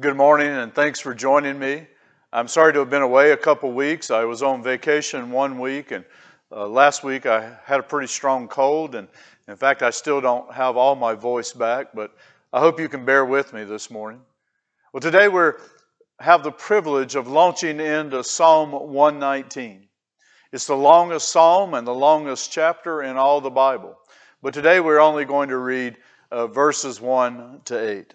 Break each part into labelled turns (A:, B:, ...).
A: Good morning, and thanks for joining me. I'm sorry to have been away a couple weeks. I was on vacation one week, and uh, last week I had a pretty strong cold, and in fact, I still don't have all my voice back, but I hope you can bear with me this morning. Well, today we have the privilege of launching into Psalm 119. It's the longest psalm and the longest chapter in all the Bible, but today we're only going to read uh, verses 1 to 8.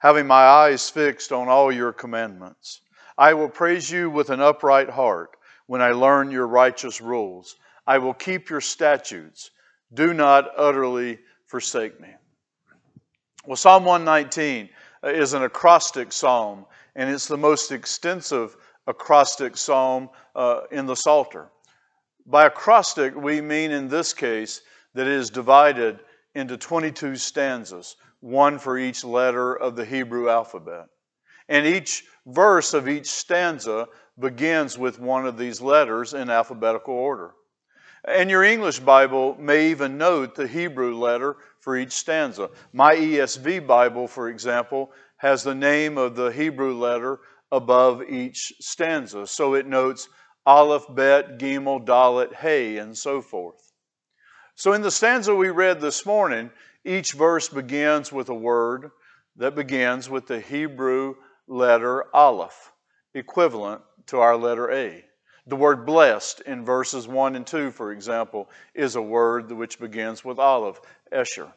A: having my eyes fixed on all your commandments. I will praise you with an upright heart when I learn your righteous rules. I will keep your statutes. Do not utterly forsake me. Well, Psalm 119 is an acrostic psalm, and it's the most extensive acrostic psalm uh, in the Psalter. By acrostic, we mean in this case that it is divided into 22 stanzas one for each letter of the Hebrew alphabet. And each verse of each stanza begins with one of these letters in alphabetical order. And your English Bible may even note the Hebrew letter for each stanza. My ESV Bible, for example, has the name of the Hebrew letter above each stanza. So it notes Aleph, Bet, Gimel, Dalet, Hey, and so forth. So in the stanza we read this morning, each verse begins with a word that begins with the Hebrew letter Aleph, equivalent to our letter A. The word blessed in verses 1 and 2, for example, is a word which begins with Aleph, Esher.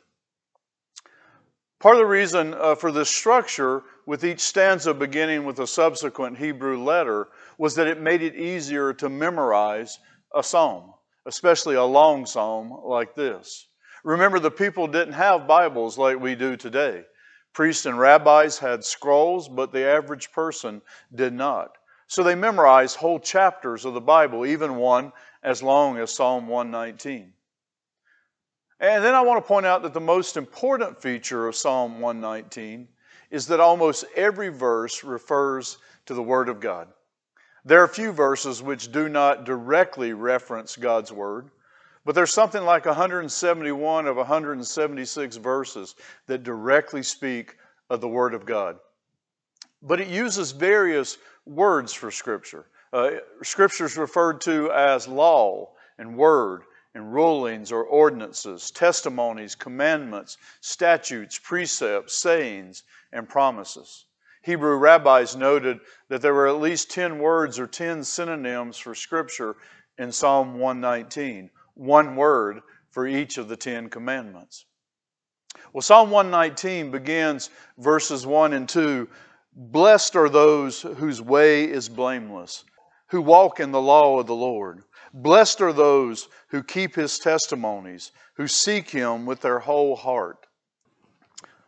A: Part of the reason uh, for this structure, with each stanza beginning with a subsequent Hebrew letter, was that it made it easier to memorize a psalm, especially a long psalm like this. Remember, the people didn't have Bibles like we do today. Priests and rabbis had scrolls, but the average person did not. So they memorized whole chapters of the Bible, even one as long as Psalm 119. And then I want to point out that the most important feature of Psalm 119 is that almost every verse refers to the Word of God. There are a few verses which do not directly reference God's Word, but there's something like 171 of 176 verses that directly speak of the Word of God. But it uses various words for Scripture. Uh, scripture is referred to as law and word and rulings or ordinances, testimonies, commandments, statutes, precepts, sayings, and promises. Hebrew rabbis noted that there were at least 10 words or 10 synonyms for Scripture in Psalm 119 one word for each of the Ten Commandments. Well, Psalm 119 begins verses 1 and 2 Blessed are those whose way is blameless, who walk in the law of the Lord. Blessed are those who keep his testimonies, who seek him with their whole heart.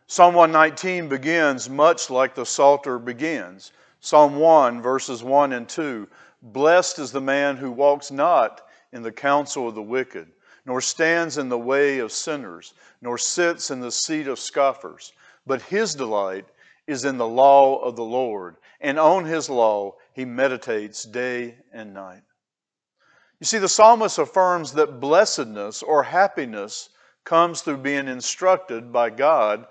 A: Psalm 119 begins much like the Psalter begins. Psalm 1, verses 1 and 2 Blessed is the man who walks not in the counsel of the wicked, nor stands in the way of sinners, nor sits in the seat of scoffers. But his delight is in the law of the Lord, and on his law he meditates day and night. You see, the psalmist affirms that blessedness or happiness comes through being instructed by God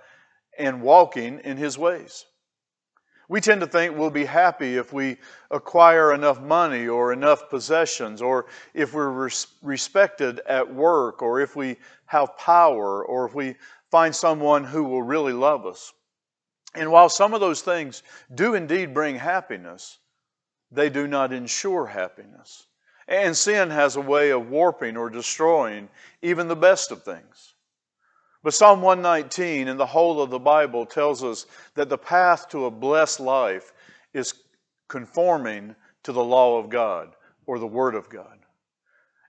A: and walking in his ways. We tend to think we'll be happy if we acquire enough money or enough possessions, or if we're res- respected at work, or if we have power, or if we find someone who will really love us. And while some of those things do indeed bring happiness, they do not ensure happiness. And sin has a way of warping or destroying even the best of things. But Psalm 119 and the whole of the Bible tells us that the path to a blessed life is conforming to the law of God or the Word of God.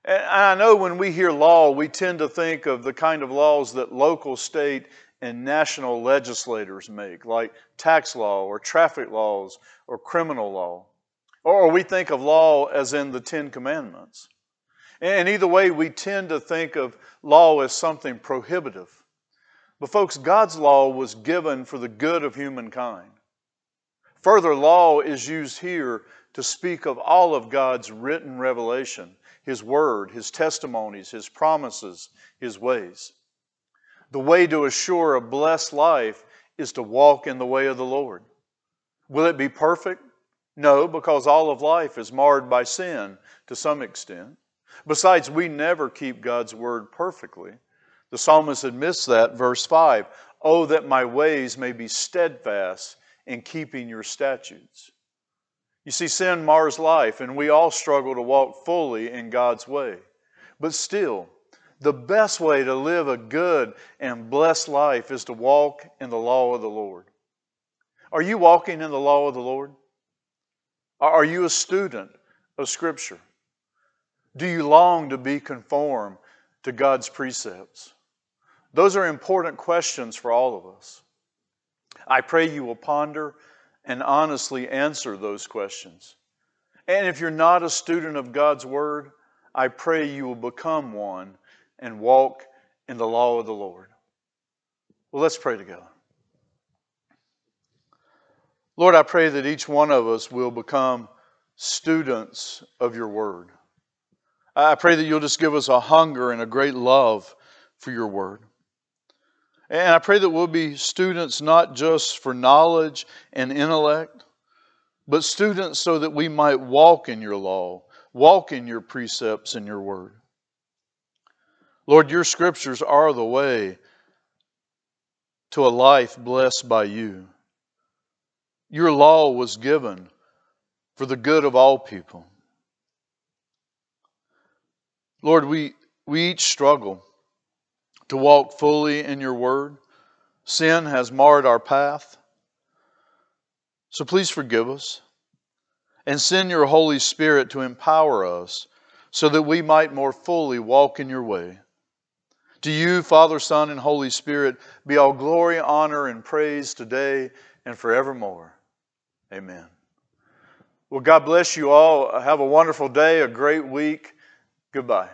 A: And I know when we hear law, we tend to think of the kind of laws that local, state, and national legislators make, like tax law or traffic laws or criminal law. Or we think of law as in the Ten Commandments. And either way, we tend to think of law as something prohibitive. But, folks, God's law was given for the good of humankind. Further, law is used here to speak of all of God's written revelation His Word, His testimonies, His promises, His ways. The way to assure a blessed life is to walk in the way of the Lord. Will it be perfect? No, because all of life is marred by sin to some extent. Besides, we never keep God's word perfectly. The psalmist admits that, verse 5 Oh, that my ways may be steadfast in keeping your statutes. You see, sin mars life, and we all struggle to walk fully in God's way. But still, the best way to live a good and blessed life is to walk in the law of the Lord. Are you walking in the law of the Lord? Are you a student of Scripture? Do you long to be conformed to God's precepts? Those are important questions for all of us. I pray you will ponder and honestly answer those questions. And if you're not a student of God's Word, I pray you will become one and walk in the law of the Lord. Well, let's pray together. Lord, I pray that each one of us will become students of your word. I pray that you'll just give us a hunger and a great love for your word. And I pray that we'll be students not just for knowledge and intellect, but students so that we might walk in your law, walk in your precepts and your word. Lord, your scriptures are the way to a life blessed by you. Your law was given for the good of all people. Lord, we, we each struggle to walk fully in your word. Sin has marred our path. So please forgive us and send your Holy Spirit to empower us so that we might more fully walk in your way. To you, Father, Son, and Holy Spirit, be all glory, honor, and praise today and forevermore. Amen. Well, God bless you all. Have a wonderful day, a great week. Goodbye.